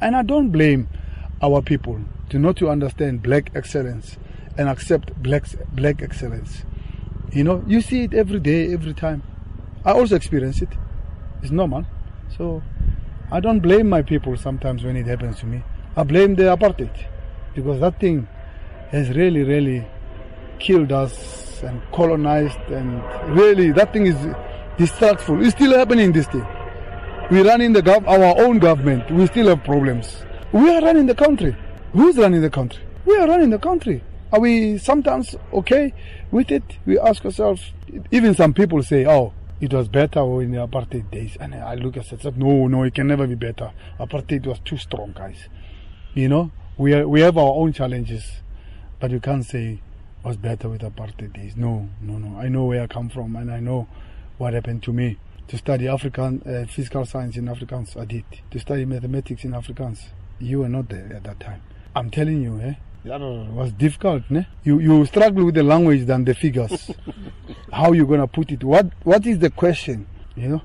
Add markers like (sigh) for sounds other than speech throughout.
And I don't blame our people to not to understand black excellence and accept black black excellence. You know, you see it every day, every time. I also experience it. It's normal. So I don't blame my people sometimes when it happens to me. I blame the apartheid because that thing has really, really killed us and colonized and really that thing is distractful. It's still happening this thing. We run in the gov- our own government. We still have problems. We are running the country. Who's running the country? We are running the country. Are we sometimes okay with it? We ask ourselves. Even some people say, "Oh, it was better in the apartheid days," and I look at it. No, no, it can never be better. Apartheid was too strong, guys. You know, we are, we have our own challenges, but you can't say it was better with apartheid days. No, no, no. I know where I come from, and I know what happened to me. To study African uh, physical science in Afrikaans, I did. To study mathematics in Afrikaans, you were not there at that time. I'm telling you, eh? That was difficult, ne? You you struggle with the language than the figures. (laughs) How you gonna put it? What what is the question? You know?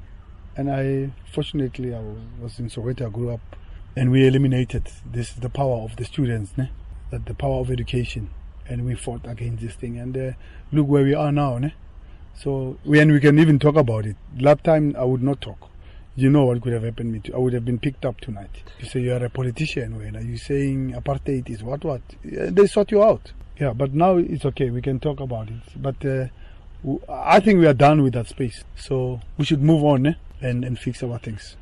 And I fortunately I was in Soweto, I grew up and we eliminated this the power of the students, ne? That the power of education. And we fought against this thing and uh, look where we are now, ne? So when we can even talk about it. Last time I would not talk. You know what could have happened me to, I would have been picked up tonight. You say you are a politician when are you saying apartheid is what what? They sort you out. Yeah, but now it's okay. We can talk about it. But uh, I think we are done with that space. So we should move on eh? and, and fix our things.